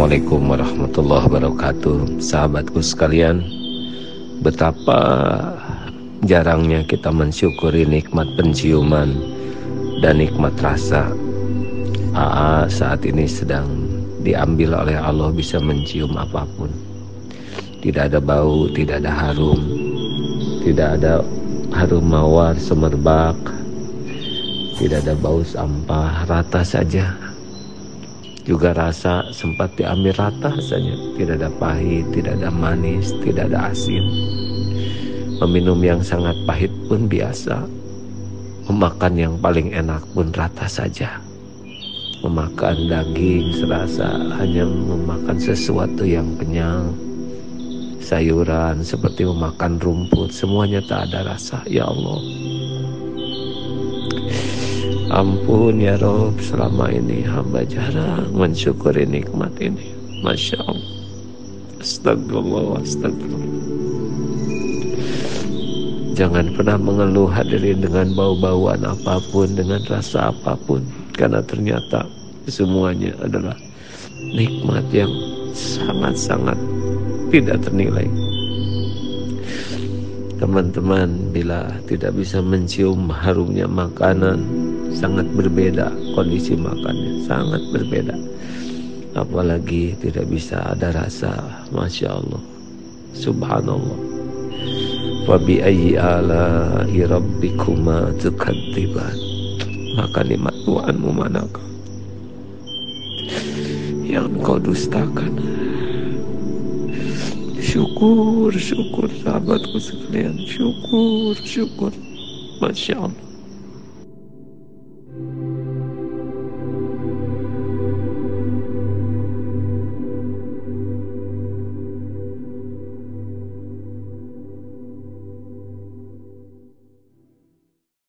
Assalamualaikum warahmatullahi wabarakatuh. Sahabatku sekalian Betapa jarangnya kita mensyukuri nikmat penciuman Dan nikmat rasa. AA saat ini sedang diambil oleh Allah bisa mencium apa pun. Tidak ada bau, tidak ada harum Tidak ada harum mawar, semerbak Tidak ada bau sampah, rata saja juga rasa sempat diambil rata saja. Tidak ada pahit tidak ada manis tidak ada asin. Meminum yang sangat pahit pun biasa. Memakan yang paling enak pun rata saja. Memakan daging serasa hanya memakan sesuatu yang kenyang. Sayuran seperti memakan rumput semuanya tak ada rasa. Ya Allah Ampun ya Rob selama ini hamba jarang mensyukuri nikmat ini. Masya Allah. Astagfirullah Astagfirullah. Jangan pernah mengeluh hadirin dengan bau-bauan apa pun Dengan rasa apa pun. Karena ternyata semuanya adalah nikmat yang sangat-sangat tidak ternilai. Teman-teman bila tidak bisa mencium harumnya makanan sangat berbeda kondisi makannya. Sangat berbeda. Apalagi tidak bisa ada rasa masya Allah. Subhanallah. Wa bi ayyi ala rabbikuma tukadziban. Maka nikmat Tuhanmu manakah? Yang kau dustakan. Syukur syukur sahabatku sekalian. Syukur syukur. Masya Allah